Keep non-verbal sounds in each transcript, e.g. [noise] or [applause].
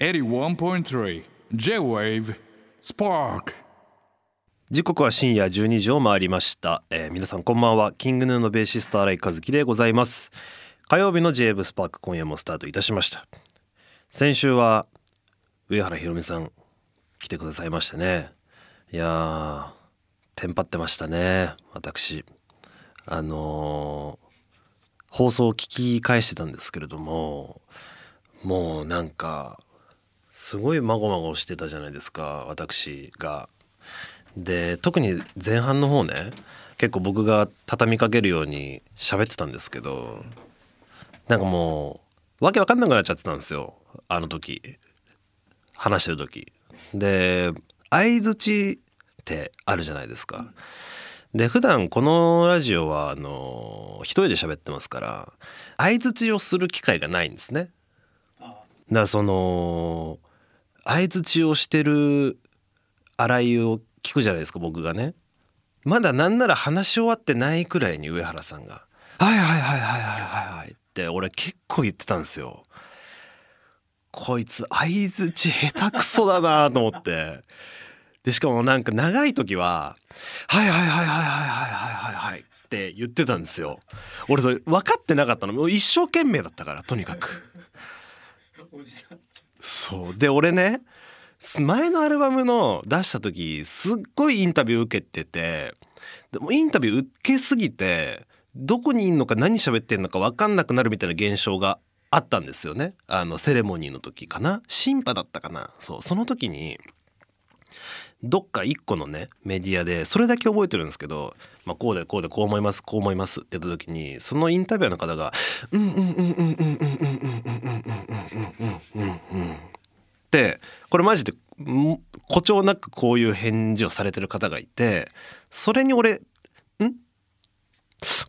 81.3 J-Wave Spark. 時刻は深夜12時を回りました、えー皆さんこんばんは。キングヌーのベーシスト新井和樹でございます。火曜日の j ブスパーク今夜もスタートいたしました。先週は上原ひろみさん来てくださいましてね。いやーテンパってましたね。私。あのー放送を聞き返してたんですけれどももうなんかすごいまごまごしてたじゃないですか私が。で特に前半の方ね結構僕が畳みかけるように喋ってたんですけどなんかもうわけわかんなくなっちゃってたんですよあの時話してる時。で相づちってあるじゃないですか。で普段このラジオはあの一人で喋ってますから相づちをする機会がないんですね。だからその相づちをしてる新井を聞くじゃないですか僕がねまだなんなら話し終わってないくらいに上原さんが「はいはいはいはいはいはいはい」って俺結構言ってたんですよ。こいつ相づち下手くそだなと思ってでしかもなんか長い時は「はいはいはいはいはいはいはいはいはい」って言ってたんですよ。俺それ分かってなかったのもう一生懸命だったからとにかく。そう。で俺ね前のアルバムの出した時すっごいインタビュー受けててでもインタビュー受けすぎてどこにいんのか何喋ってんのか分かんなくなるみたいな現象があったんですよね。あのセレモニーの時かな。審判だったかな。そう。その時にどっか一個のねメディアでそれだけ覚えてるんですけど、まあ、こうでこうでこう思いますこう思いますって言った時にそのインタビュアーの方が「うんうんうんうんうんうんうんうんうんうんうんうんうんうん」ってこれマジで誇張なくこういう返事をされてる方がいてそれに俺「ん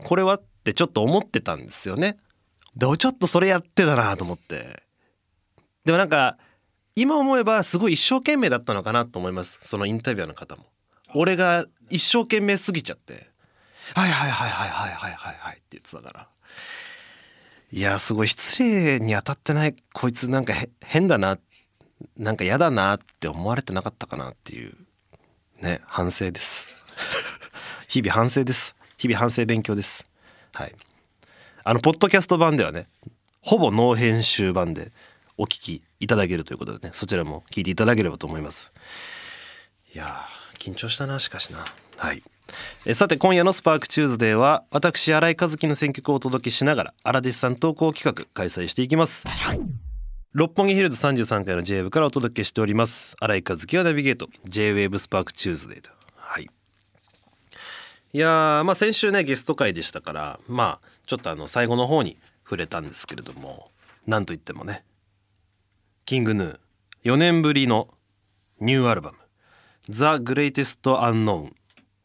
これは?」ってちょっと思ってたんですよね。でちょっとそれやってたなと思って。でもなんか今思えばすごい一生懸命だったのかなと思います。そのインタビュアーの方も。俺が一生懸命すぎちゃって「はいはいはいはいはいはいはいはい」って言ってたから。いやすごい失礼に当たってないこいつなんか変だななんか嫌だなって思われてなかったかなっていうね反省です。[laughs] 日々反省です。日々反省勉強です。はい。あのポッドキャスト版ではねほぼノー編集版でお聞きいただけるということでねそちらも聞いていただければと思います。いやー緊張したなしかしな。はい。えさて今夜の「スパークチューズデーは私新井和樹の選曲をお届けしながら荒弟子さん投稿企画開催していきます。六本木ヒルズ33階の J 部からお届けしております。新井和樹がナビゲート J-WAVE スパークチューズデーと。はい。いやーまあ先週ねゲスト会でしたからまあちょっとあの最後の方に触れたんですけれどもなんといってもねキングヌー。4年ぶりのニューアルバム「The Greatest Unknown」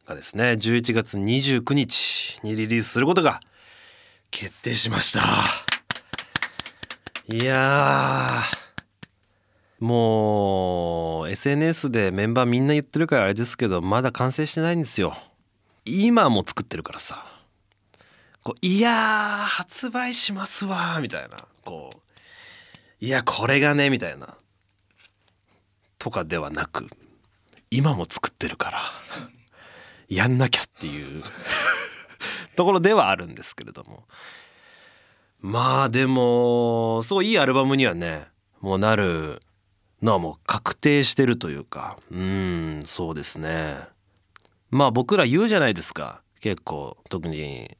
がですね11月29日にリリースすることが決定しました。いやもう SNS でメンバーみんな言ってるからあれですけどまだ完成してないんですよ。今も作ってるからさ。こういやー発売しますわみたいな。こういやこれがねみたいな。とかではなく今も作ってるからやんなきゃっていうところではあるんですけれども。まあでもすごいいいアルバムにはねもうなるのはもう確定してるというかうんそうですね。まあ僕ら言うじゃないですか結構特に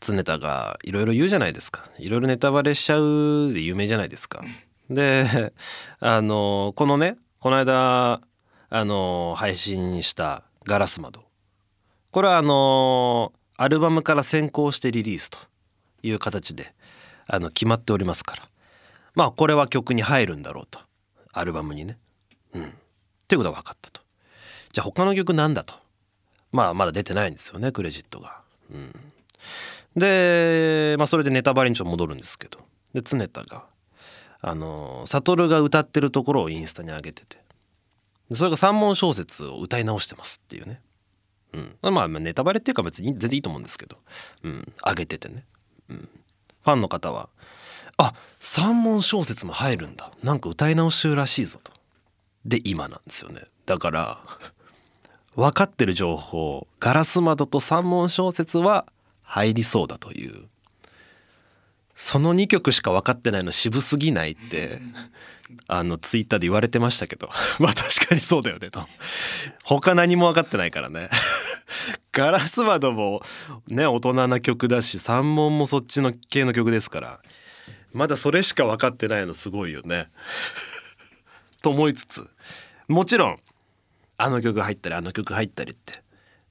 常田がいろいろ言うじゃないですかいろいろネタバレしちゃうで有名じゃないですか。で [laughs] あのこのねこの間あの配信した「ガラス窓」これはあのアルバムから先行してリリースという形であの決まっておりますからまあこれは曲に入るんだろうとアルバムにね。うん、っていうことが分かったと。じゃあ他の曲なんだとまあまだ出てないんですよねクレジットが。うん、で、まあ、それでネタバレにちょっと戻るんですけど。で常田があの悟が歌ってるところをインスタに上げてて。それが三文小説を歌い直してますっていうね、うん、まあネタバレっていうか別に全然いいと思うんですけど、うん、上げててね、うん、ファンの方はあ三文小説も入るんだ。なんか歌い直してるらしいぞと。で今なんですよね。だから分かってる情報ガラス窓と三文小説は入りそうだという。その2曲しか分かってないの渋すぎないってあのツイッターで言われてましたけど。[laughs] まあ確かにそうだよねと。他何も分かってないからね。[laughs] ガラス窓もね大人な曲だし三文もそっちの系の曲ですからまだそれしか分かってないのすごいよね。[laughs] と思いつつ。もちろんあの曲入ったりあの曲入ったりって。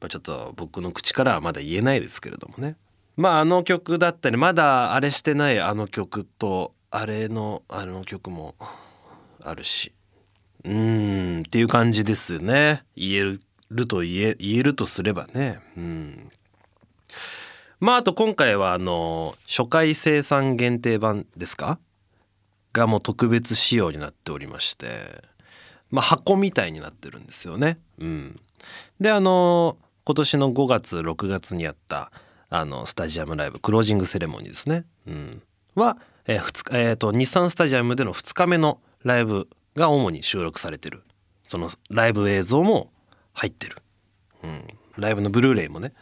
ちょっと僕の口からはまだ言えないですけれどもね。まああの曲だったりまだあれしてないあの曲とあれのあの曲もあるし。うーんっていう感じですよね。言えると言え言えるとすればね。うん。まああと今回はあの初回生産限定版ですか？がもう特別仕様になっておりまして。まあ箱みたいになってるんですよね。うん。であの今年の5月6月にやったあのスタジアムライブクロージングセレモニーですね、うん、は、えー2日えーと日産スタジアムでの2日目のライブが主に収録されてる。そのライブ映像も入ってる、うん、ライブのブルーレイもね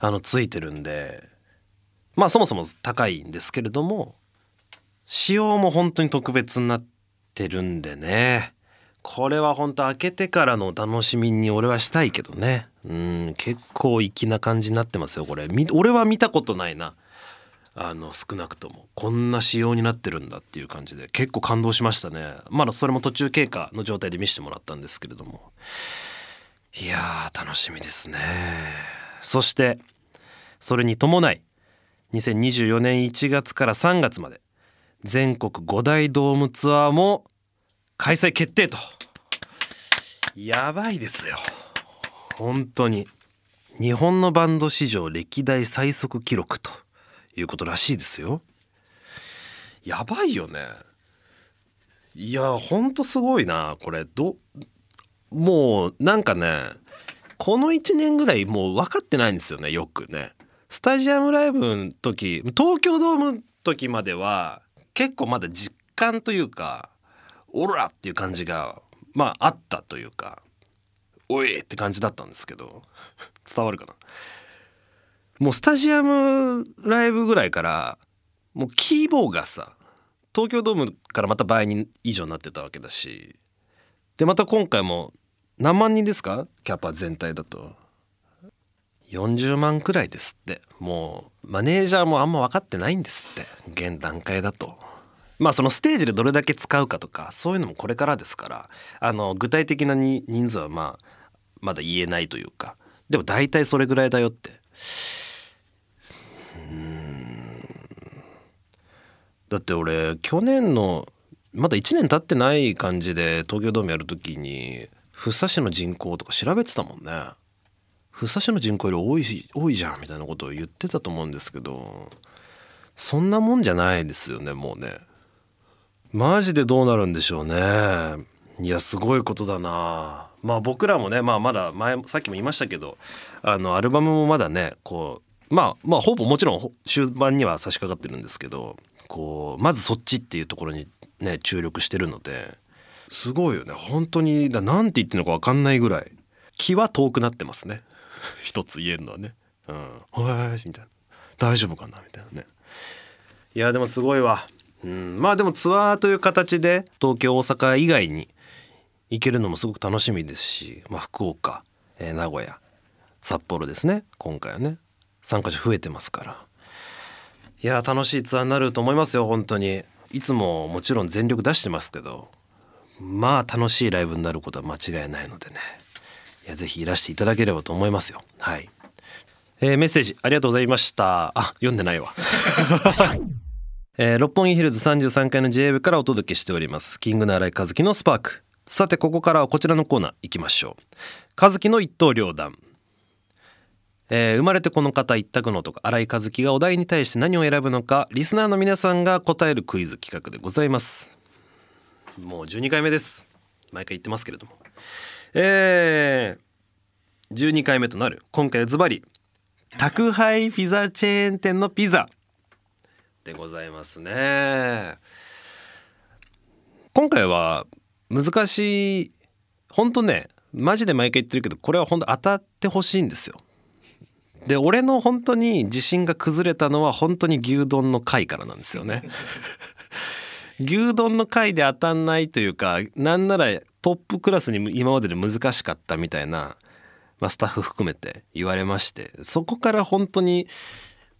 あのついてるんでまあそもそも高いんですけれども仕様も本当に特別になってるんでね。これは本当開けてからの楽しみに俺はしたいけどね。うん結構粋な感じになってますよこれ。俺は見たことないな。あの少なくとも。こんな仕様になってるんだっていう感じで。結構感動しましたね。まだそれも途中経過の状態で見せてもらったんですけれども。いやー楽しみですね。そしてそれに伴い2024年1月から3月まで全国5大ドームツアーも開催決定と。やばいですよ。本当に。日本のバンド史上歴代最速記録ということらしいですよ。やばいよね。いやほんとすごいなこれ。どもうなんかねこの1年ぐらいもう分かってないんですよねよくね。スタジアムライブの時東京ドームの時までは結構まだ実感というかオラっていう感じがまああったというかおいって感じだったんですけど [laughs] 伝わるかな。もうスタジアムライブぐらいからもうキーボーがさ東京ドームからまた倍に以上になってたわけだしでまた今回も何万人ですか？キャパ全体だと。40万くらいですって。もうマネージャーもあんま分かってないんですって。現段階だと。まあそのステージでどれだけ使うかとかそういうのもこれからですからあの具体的な人数はまあまだ言えないというかでも大体それぐらいだよって。だって俺去年のまだ1年経ってない感じで東京ドームやる時に福生市の人口とか調べてたもんね。福生市の人口より多いし多いじゃんみたいなことを言ってたと思うんですけどそんなもんじゃないですよねもうね。マジでどうなるんでしょうね。いやすごいことだな。まあ僕らもね、まあ、まだ前さっきも言いましたけどあのアルバムもまだねこうまあまあほぼもちろん終盤には差し掛かってるんですけどこうまずそっちっていうところにね注力してるのですごいよね。本当にだなんて言ってるのか分かんないぐらい気は遠くなってますね。[laughs] 一つ言えるのはね「うん。はい」みたいな「大丈夫かな」みたいなね。いやでもすごいわ、うん、まあでもツアーという形で東京大阪以外に行けるのもすごく楽しみですし、まあ、福岡、えー、名古屋札幌ですね。今回はね。参加者増えてますから。いや楽しいツアーになると思いますよ本当に。いつももちろん全力出してますけど。まあ楽しいライブになることは間違いないのでね。いやぜひいらしていただければと思いますよ。はい、えー、メッセージありがとうございました。あ読んでないわ。[laughs] えー、六本木ヒルズ33階の J 部からお届けしております。キングの新井和樹のスパーク。さてここからはこちらのコーナー行きましょう。和樹の一刀両断。えー、生まれてこの方一択のとか新井和樹がお題に対して何を選ぶのかリスナーの皆さんが答えるクイズ企画でございます。もう12回目です。毎回言ってますけれども。えー、12回目となる今回はズバリ宅配ピザチェーン店のピザ。でございますね。今回は難しい本当ねマジで毎回言ってるけどこれは本当当たってほしいんですよ。で俺の本当に自信が崩れたのは本当に牛丼の回からなんですよね。[laughs] 牛丼の回で当たんないというかなんならトップクラスに今までで難しかったみたいな、まあ、スタッフ含めて言われましてそこから本当に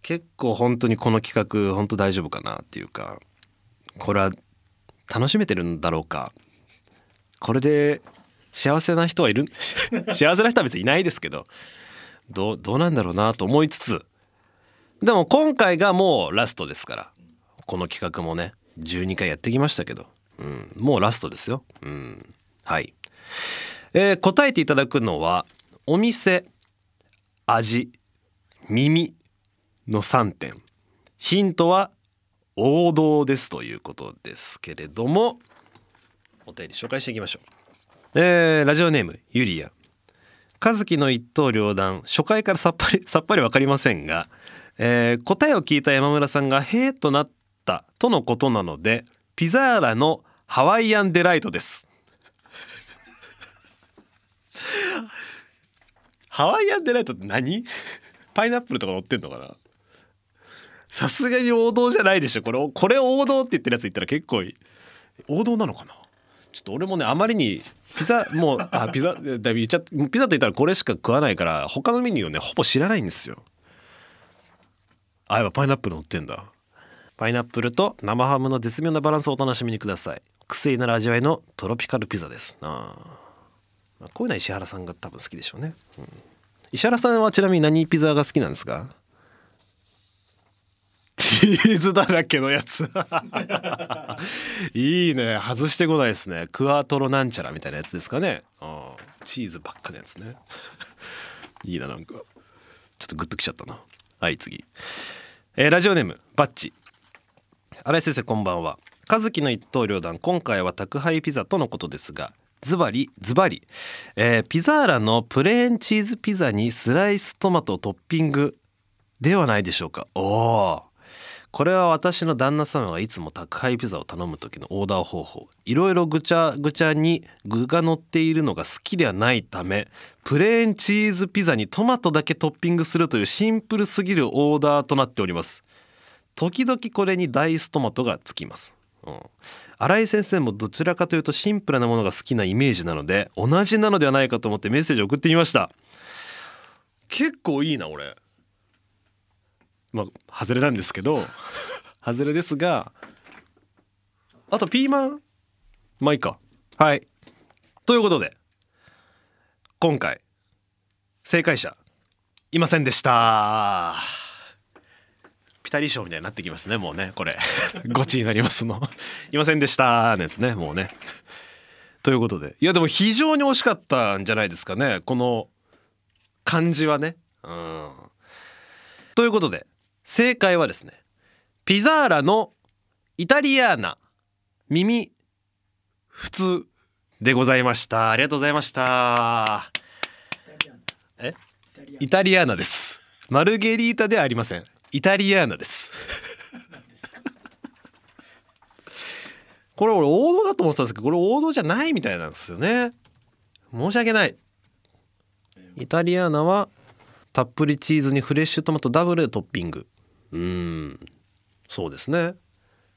結構本当にこの企画本当大丈夫かなっていうかこれは楽しめてるんだろうか。これで幸せな人はいる？[laughs] 幸せな人は別にいないですけどどうどうなんだろうなと思いつつ。でも今回がもうラストですからこの企画もね12回やってきましたけど、うん、もうラストですよ。うんはい。えー、答えていただくのはお店味耳。の3点。ヒントは王道ですということですけれどもお便り紹介していきましょう、えー、ラジオネームユリア。和樹の一刀両断。初回からさっぱり [laughs] さっぱり分かりませんが、えー、答えを聞いた山村さんが「へえ」となったとのことなのでピザーラのハワイアンデライトです。ハワイアンデライトって何？[laughs] パイナップルとか乗ってんのかな？さすがに王道じゃないでしょ。これこれ王道って言ってるやつ言ったら結構王道なのかな？ちょっと俺もねあまりにピザもうあピザだ言っちゃピザって言ったらこれしか食わないから他のメニューをねほぼ知らないんですよ。あやっぱパイナップル乗ってんだ。パイナップルと生ハムの絶妙なバランスをお楽しみにください。癖になる味わいのトロピカルピザです。あこういうのは石原さんが多分好きでしょうね、うん、石原さんはちなみに何ピザが好きなんですか？チーズだらけのやつ。いいね。外してこないですね。クワトロなんちゃらみたいなやつですかね。あチーズばっかのやつね。[laughs] いいななんか。ちょっとグッときちゃったな。はい次、えー、ラジオネームバッチ。新井先生こんばんは。和樹の一刀両断。今回は宅配ピザとのことですがズバリズバリ、えー、ピザーラのプレーンチーズピザにスライストマトトッピングではないでしょうか。おおこれは私の旦那様がいつも宅配ピザを頼む時のオーダー方法。いろいろぐちゃぐちゃに具が乗っているのが好きではないためプレーンチーズピザにトマトだけトッピングするというシンプルすぎるオーダーとなっております。時々これにダイストマトがつきます、うん、新井先生もどちらかというとシンプルなものが好きなイメージなので同じなのではないかと思ってメッセージを送ってみました。結構いいな俺まあ外れなんですけど [laughs] 外れですがあとピーマン？まあいいか。はい。ということで今回正解者いませんでした。ピタリ賞みたいになってきますねもうねこれ。[laughs] ゴチになりますの。いませんでしたのやつねもうね。ということで。いやでも非常に惜しかったんじゃないですかね。この感じはね。うん。ということで正解はですねピザーラのイタリアーナ耳普通でございました。ありがとうございました。え？イタリアーナです。マルゲリータではありません。イタリアーナです。[laughs] これ俺王道だと思ってたんですけどこれ王道じゃないみたいなんですよね。申し訳ない。イタリアーナはたっぷりチーズにフレッシュトマトダブルトッピング。うん。そうですね。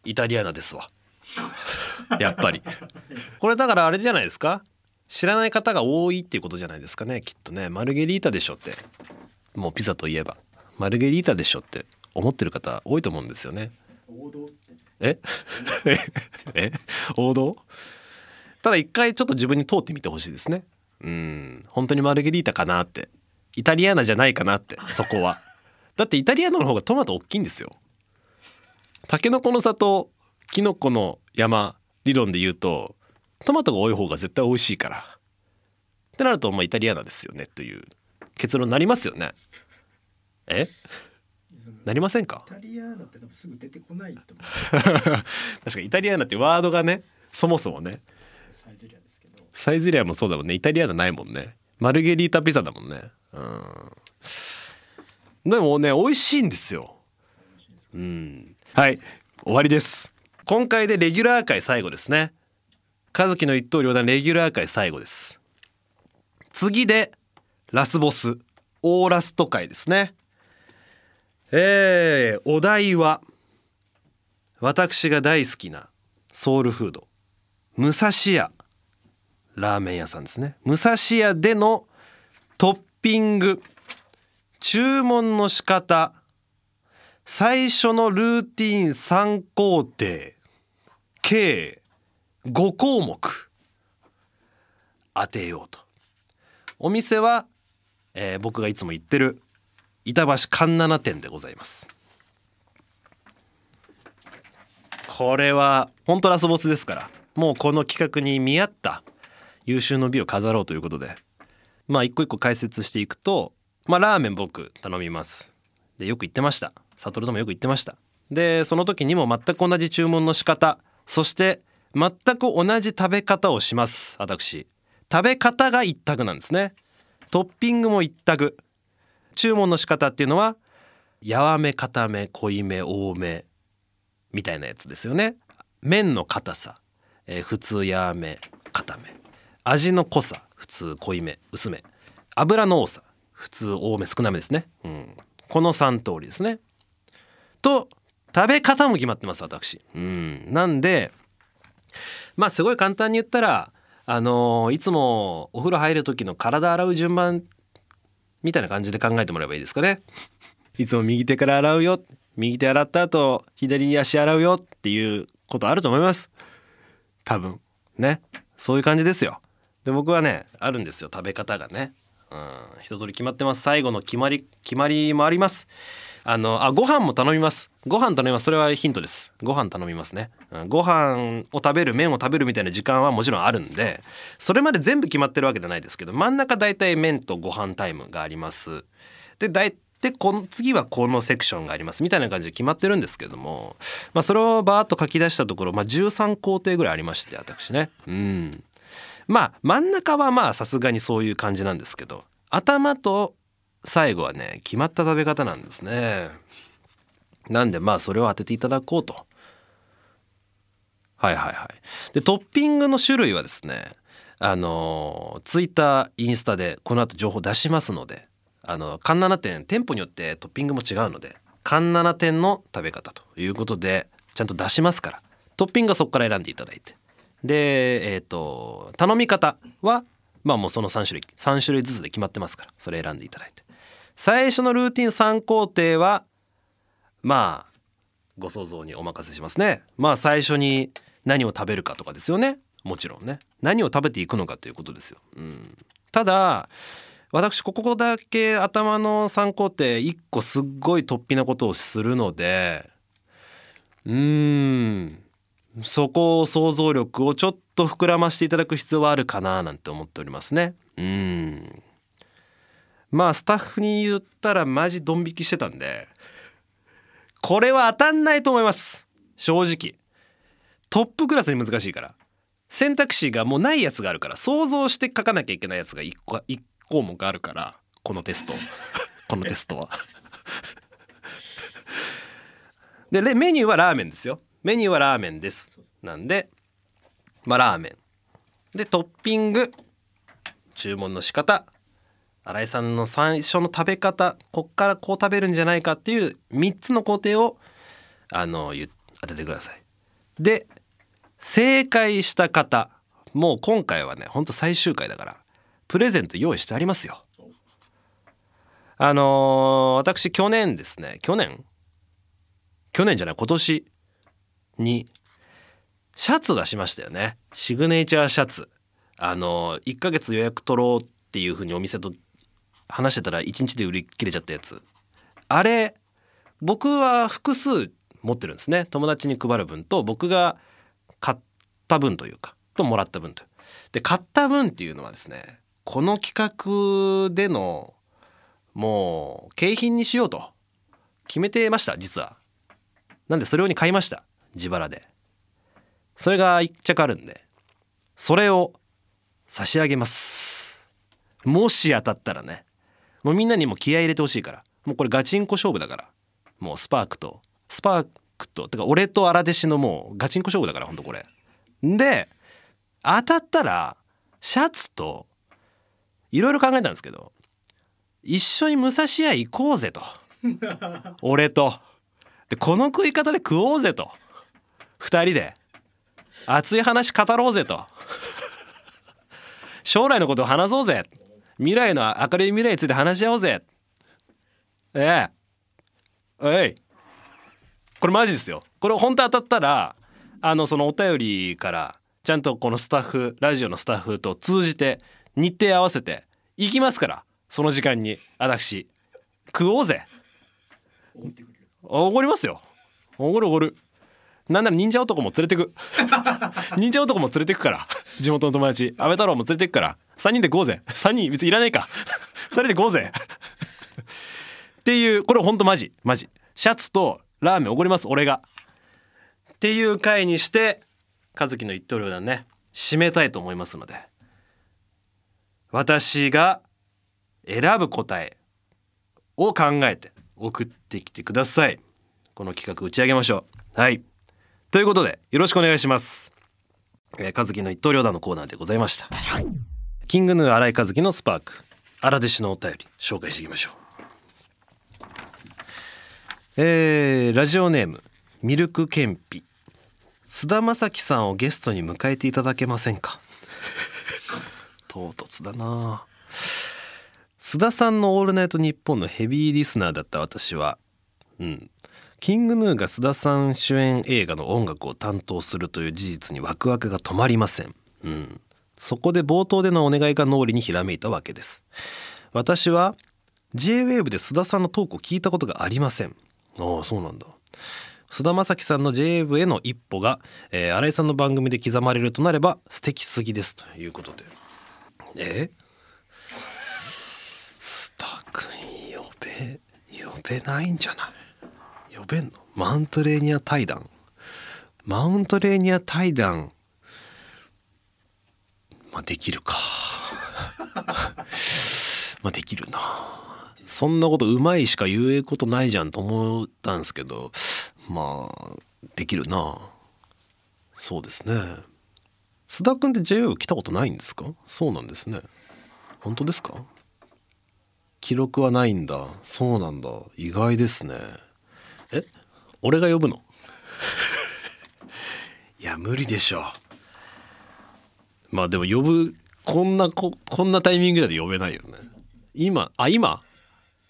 イタリアナですわ。[laughs] やっぱり。これだからあれじゃないですか？知らない方が多いっていうことじゃないですかね？きっとね。マルゲリータでしょって。もうピザといえば。マルゲリータでしょって。思ってる方多いと思うんですよね。え？[laughs] え？王道？ただ一回ちょっと自分に通ってみてほしいですね。うん。本当にマルゲリータかなって。イタリアーナじゃないかなって。そこはだってイタリアの方がトマト大きいんですよ。タケノコの里キノコの山理論で言うとトマトが多い方が絶対美味しいから。ってなるとまあイタリアナですよねという。結論になりますよね。え？なりませんか？イタリアーナって多分すぐ出てこないと思う。[laughs] 確かにイタリアーナってワードがねそもそもね。サイゼリアですけど。サイゼリアもそうだもんね。イタリアーナないもんね。マルゲリータピザだもんね。うんでもね美味しいんですよ。うん、はい終わりです。今回でレギュラー回最後ですね。和樹の一刀両断レギュラー回最後です。次でラスボスオーラスト回ですね。えー、お題は私が大好きなソウルフード。武蔵屋ラーメン屋さんですね。武蔵屋でのトッピング注文の仕方。最初のルーティン3工程。計5項目。当てようと。お店は、えー僕がいつも行ってる板橋環七店でございます。これは本当ラスボスですからもうこの企画に見合った優秀の美を飾ろうということでまあ一個一個解説していくとまあラーメン僕頼みます。でよく言ってました。悟ともよく言ってました。でその時にも全く同じ注文の仕方。そして全く同じ食べ方をします。私。食べ方が一択なんですね。トッピングも一択。注文の仕方っていうのはやわめ固め濃いめ多めみたいなやつですよね。麺の硬さ、えー普通やわめ固め。味の濃さ。普通濃いめ薄め。油の多さ。普通多め少なめですね、うん、この3通りですね。と食べ方も決まってます私、うん、なんでまあすごい簡単に言ったらあのーいつもお風呂入る時の体洗う順番みたいな感じで考えてもらえばいいですかね。[laughs] いつも右手から洗うよ。右手洗った後左足洗うよ。っていうことあると思います。多分。ね。そういう感じですよ。で僕はねあるんですよ。食べ方がね。うん。一通り決まってます。最後の決まり決まりもあります。あのあご飯も頼みます。ご飯頼みます。それはヒントです。ご飯頼みますね、うん。ご飯を食べる麺を食べるみたいな時間はもちろんあるんでそれまで全部決まってるわけじゃないですけど真ん中大体麺とご飯タイムがあります。で大体この次はこのセクションがありますみたいな感じで決まってるんですけども、まあ、それをバーッと書き出したところ、まあ、13工程ぐらいありまして私ね。うん。まあ真ん中はまあさすがにそういう感じなんですけど頭と最後はね決まった食べ方なんですね。なんでまあそれを当てていただこうと。はいはいはい。でトッピングの種類はですねあのツイッターインスタでこの後情報出しますのであのカンナナ店店舗によってトッピングも違うのでカンナナ店の食べ方ということでちゃんと出しますからトッピングはそこから選んでいただいて。でえっ、と頼み方はまあもうその3種類3種類ずつで決まってますからそれ選んでいただいて。最初のルーティン3工程はまあご想像にお任せしますね。まあ最初に何を食べるかとかですよね。もちろんね。何を食べていくのかということですよ、うん、ただ私ここだけ頭の3工程1個すっごい突飛なことをするのでうーん。そこを想像力をちょっと膨らましていただく必要はあるかななんて思っておりますね。うん。まあスタッフに言ったらマジドン引きしてたんでこれは当たんないと思います。正直。トップクラスに難しいから。選択肢がもうないやつがあるから。想像して書かなきゃいけないやつが1個一項目あるから。このテスト。[laughs] このテストは。[laughs] でレメニューはラーメンですよメニューはラーメンです。なんでまあラーメン。でトッピング。注文の仕方。新井さんの最初の食べ方。こっからこう食べるんじゃないかっていう3つの工程をあの当ててください。で正解した方。もう今回はねほんと最終回だからプレゼント用意してありますよ。あのー私去年ですね。去年？去年じゃない今年。にシャツ出しましたよね。シグネチャーシャツ。あの1ヶ月予約取ろうっていう風にお店と話してたら1日で売り切れちゃったやつ。あれ僕は複数持ってるんですね。友達に配る分と僕が買った分というかともらった分とで買った分っていうのはですねこの企画でのもう景品にしようと決めてました実は。なんでそれ用に買いました。自腹で。それが一着あるんでそれを差し上げます。もし当たったらねもうみんなにも気合い入れてほしいからもうこれガチンコ勝負だからもうスパークとスパークとてか俺と荒弟子のもうガチンコ勝負だからほんとこれ。で当たったらシャツといろいろ考えたんですけど一緒に武蔵屋行こうぜと。[laughs] 俺と。でこの食い方で食おうぜと二人で。熱い話語ろうぜと。将来のことを話そうぜ。未来の明るい未来について話し合おうぜ。ええ。おい。これマジですよ。これ本当当たったらあのそのお便りからちゃんとこのスタッフラジオのスタッフと通じて日程合わせて行きますからその時間に私。食おうぜ。思ってくれるおごりますよ。おごるおごる。なんなら忍者男も連れてく。[laughs] 忍者男も連れてくから。地元の友達。安倍太郎も連れてくから。3人で行こうぜ。3人別にいらないか。2人で行こうぜ。っていうこれほんとマジ。マジ。シャツとラーメンおごります。俺が。っていう回にして和樹の言っとるようなね締めたいと思いますので。私が選ぶ答え。を考えて送ってきてください。この企画打ち上げましょう。はいということでよろしくお願いします、えー、和樹の一刀両断のコーナーでございました。キングヌー新井和樹のスパーク。荒弟子のお便り紹介していきましょう。えー、ラジオネームミルクケンピ。菅田将暉さんをゲストに迎えていただけませんか？[laughs] 唐突だな。須田さんの「オールナイトニッポン」のヘビーリスナーだった私は、うん、キングヌーが須田さん主演映画の音楽を担当するという事実にワクワクが止まりません、うん、そこで冒頭でのお願いが脳裏にひらめいたわけです。私は J-WAVE で須田さんのトークを聞いたことがありません。ああそうなんだ。菅田将暉さんの J-WAVE への一歩が、えー新井さんの番組で刻まれるとなれば素敵すぎですということで。え？スタ君呼べ呼べないんじゃない？呼べんの？マウントレーニア対談？マウントレーニア対談？まあできるか。[laughs] まあできるな。そんなことうまいしか言えことないじゃんと思ったんですけどまあできるな。そうですね。須田君って JO 来たことないんですか？そうなんですね。本当ですか？記録はないんだ。そうなんだ。意外ですね。え？俺が呼ぶの？[laughs] いや無理でしょまあでも呼ぶこんなここんなタイミングだと呼べないよね。今あ今？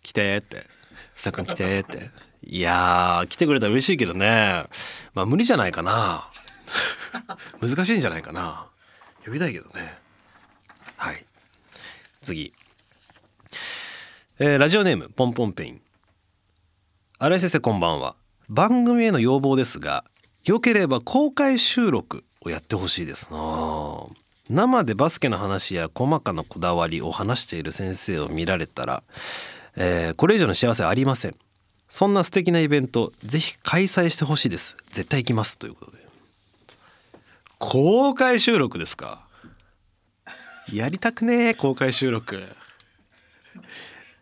来てって。須田君来てって。いやー来てくれたら嬉しいけどね。まあ無理じゃないかな。[laughs] 難しいんじゃないかな。呼びたいけどね。はい。次。えーラジオネームポンポンペイン新井先生こんばんは。番組への要望ですが良ければ公開収録をやってほしいですな。生でバスケの話や細かなこだわりを話している先生を見られたら、えーこれ以上の幸せはありません。そんな素敵なイベントぜひ開催してほしいです。絶対行きますということで。公開収録ですか？やりたくね公開収録。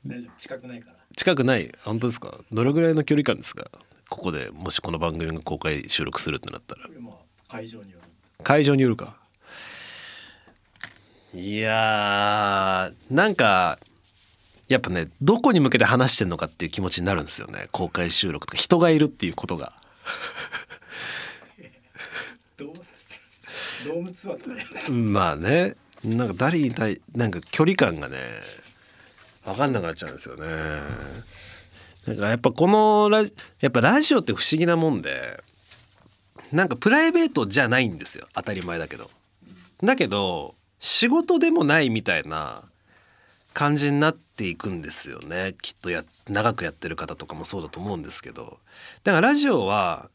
大丈夫。近くないから。近くない？本当ですか？どれぐらいの距離感ですか？ここでもしこの番組が公開収録するってなったら。会場による会場による。かいやーなんかやっぱねどこに向けて話してんのかっていう気持ちになるんですよね。公開収録とか人がいるっていうことが。まあねなんか誰に対なんか距離感がね分かんなくなっちゃうんですよね。なんかやっぱこのラジやっぱラジオって不思議なもんでなんかプライベートじゃないんですよ。当たり前だけど。だけど仕事でもないみたいな感じになっていくんですよね。きっとや長くやってる方とかもそうだと思うんですけど。だからラジオは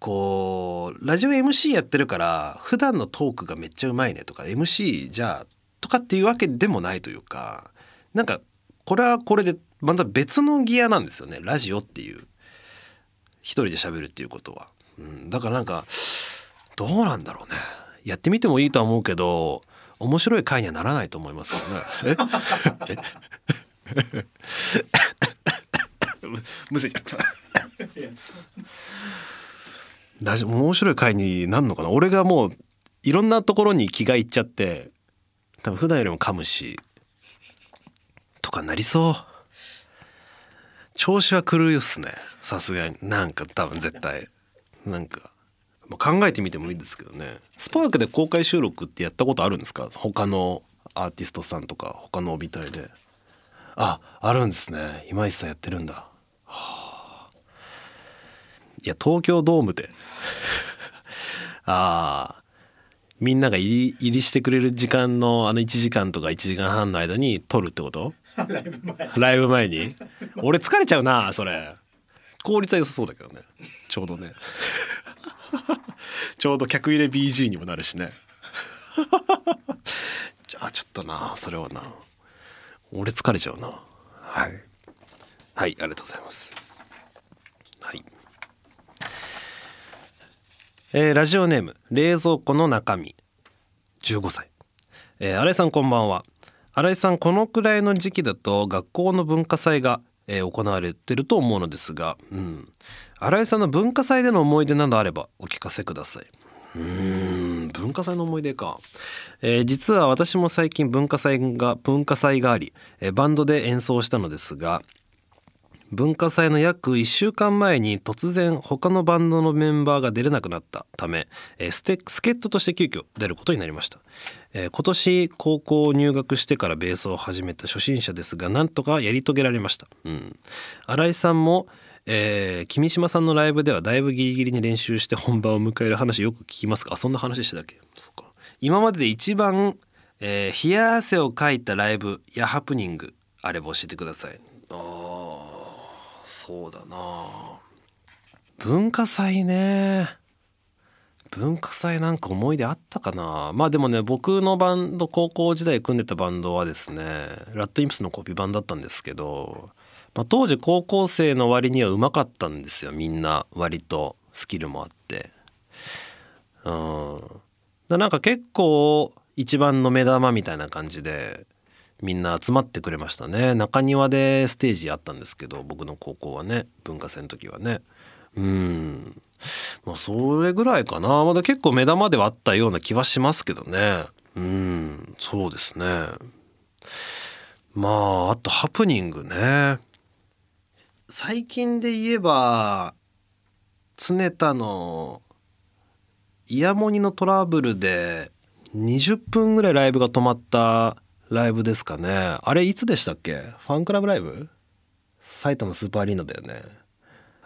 こうラジオ MC やってるから普段のトークがめっちゃうまいねとか MC じゃあとかっていうわけでもないというかなんかこれはこれでまた別のギアなんですよね。ラジオっていう。一人で喋るっていうことは、うん、だからなんかどうなんだろうね。やってみてもいいとは思うけど面白い回にはならないと思いますよね。え？[laughs] むせちゃった。ラジオ面白い回になんのかな？俺がもういろんなところに気がいっちゃって多分普段よりも噛むし。とかなりそう。調子は狂うっすね。さすがに。なんか多分絶対。なんか、まあ、考えてみてもいいですけどね。スパークで公開収録ってやったことあるんですか？他のアーティストさんとか他の帯帯で。ああるんですね。今井さんやってるんだ。いや東京ドームで。[laughs] ああ。みんなが入り入りしてくれる時間のあの1時間とか1時間半の間に撮るってこと？ライブ前に。俺疲れちゃうなそれ。効率は良さそうだけどね。ちょうどね。[laughs] ちょうど客入れ BG にもなるしね。[laughs] あちょっとなそれはな。俺疲れちゃうな。はい。はいありがとうございます。はい。えーラジオネーム冷蔵庫の中身。15歳、えー、新井さんこんばんは。新井さんこのくらいの時期だと学校の文化祭が、えー行われてると思うのですが、うん、新井さんの文化祭での思い出などあればお聞かせください。うーん文化祭の思い出か、えー実は私も最近文化祭が文化祭があり、えーバンドで演奏したのですが文化祭の約1週間前に突然他のバンドのメンバーが出れなくなったため、えーステ助っ人として急遽出ることになりました、えー今年高校を入学してからベースを始めた初心者ですがなんとかやり遂げられました、うん、新井さんも、えー君島さんのライブではだいぶギリギリに練習して本番を迎える話よく聞きますか？あそんな話してたっけ？今までで一番、えー冷や汗をかいたライブやハプニングあれば教えてください。あー。そうだな。文化祭ね。文化祭なんか思い出あったかな。まあでもね僕のバンド高校時代組んでたバンドはですねラッドインプスのコピー版だったんですけど、まあ、当時高校生の割にはうまかったんですよ。みんな割とスキルもあって。うん。だなんか結構一番の目玉みたいな感じでみんな集まってくれましたね。中庭でステージあったんですけど僕の高校はね文化祭の時はね。うん。まあそれぐらいかな。まだ結構目玉ではあったような気はしますけどね。うん。そうですね。まああとハプニングね。最近で言えば常田のイヤモニのトラブルで20分ぐらいライブが止まったライブですかね。あれいつでしたっけ？ファンクラブライブ？埼玉スーパーアリーナだよね。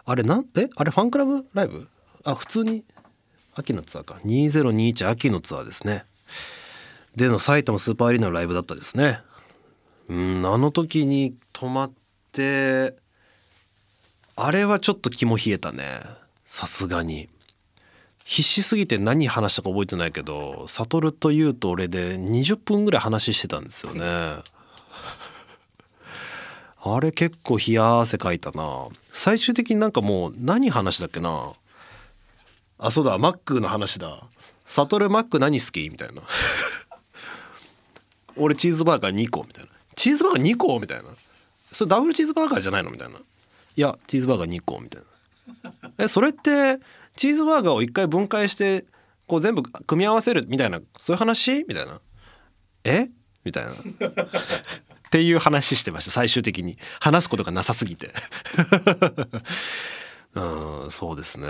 あれなんえ？あれファンクラブライブ？あ普通に秋のツアーか。2021秋のツアーですね。での埼玉スーパーアリーナのライブだったですね。うんあの時に止まってあれはちょっと肝冷えたね。さすがに。必死すぎて何話したか覚えてないけど悟と優と俺で20分ぐらい話してたんですよね。あれ結構冷や汗かいたな。最終的になんかもう何話だっけな。あそうだマックの話だ。悟マック何好きみたいな。[laughs] 俺チーズバーガー2個みたいな。チーズバーガー2個みたいな。それダブルチーズバーガーじゃないのみたいな。いやチーズバーガー2個みたいな。えそれってチーズバーガーを一回分解してこう全部組み合わせるみたいなそういう話？みたいな。え？みたいな。っていう話してました最終的に。話すことがなさすぎて。[laughs] うんそうですね。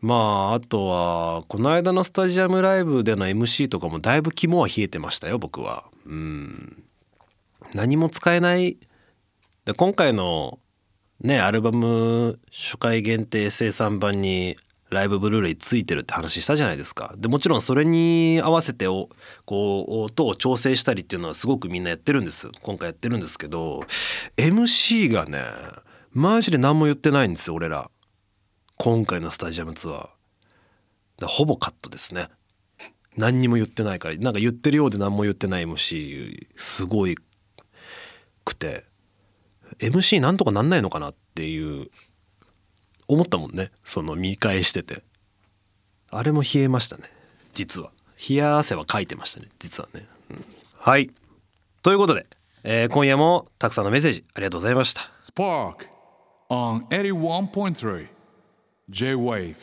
まああとはこの間のスタジアムライブでの MC とかもだいぶ肝は冷えてましたよ僕は。うん。何も使えない。で今回のねアルバム初回限定生産版にライブブルーレイついてるって話したじゃないですか。でもちろんそれに合わせてこう音を調整したりっていうのはすごくみんなやってるんです。今回やってるんですけど MC がねマジで何も言ってないんですよ俺ら。今回のスタジアムツアー。だほぼカットですね。何にも言ってないからなんか言ってるようで何も言ってない MC すごいくて。MC なんとかなんないのかなっていう思ったもんね。その見返してて。あれも冷えましたね。実は。冷や汗はかいてましたね。実はね、うん。はい。ということで、えー今夜もたくさんのメッセージありがとうございました。Spark on 81.3 J Wave.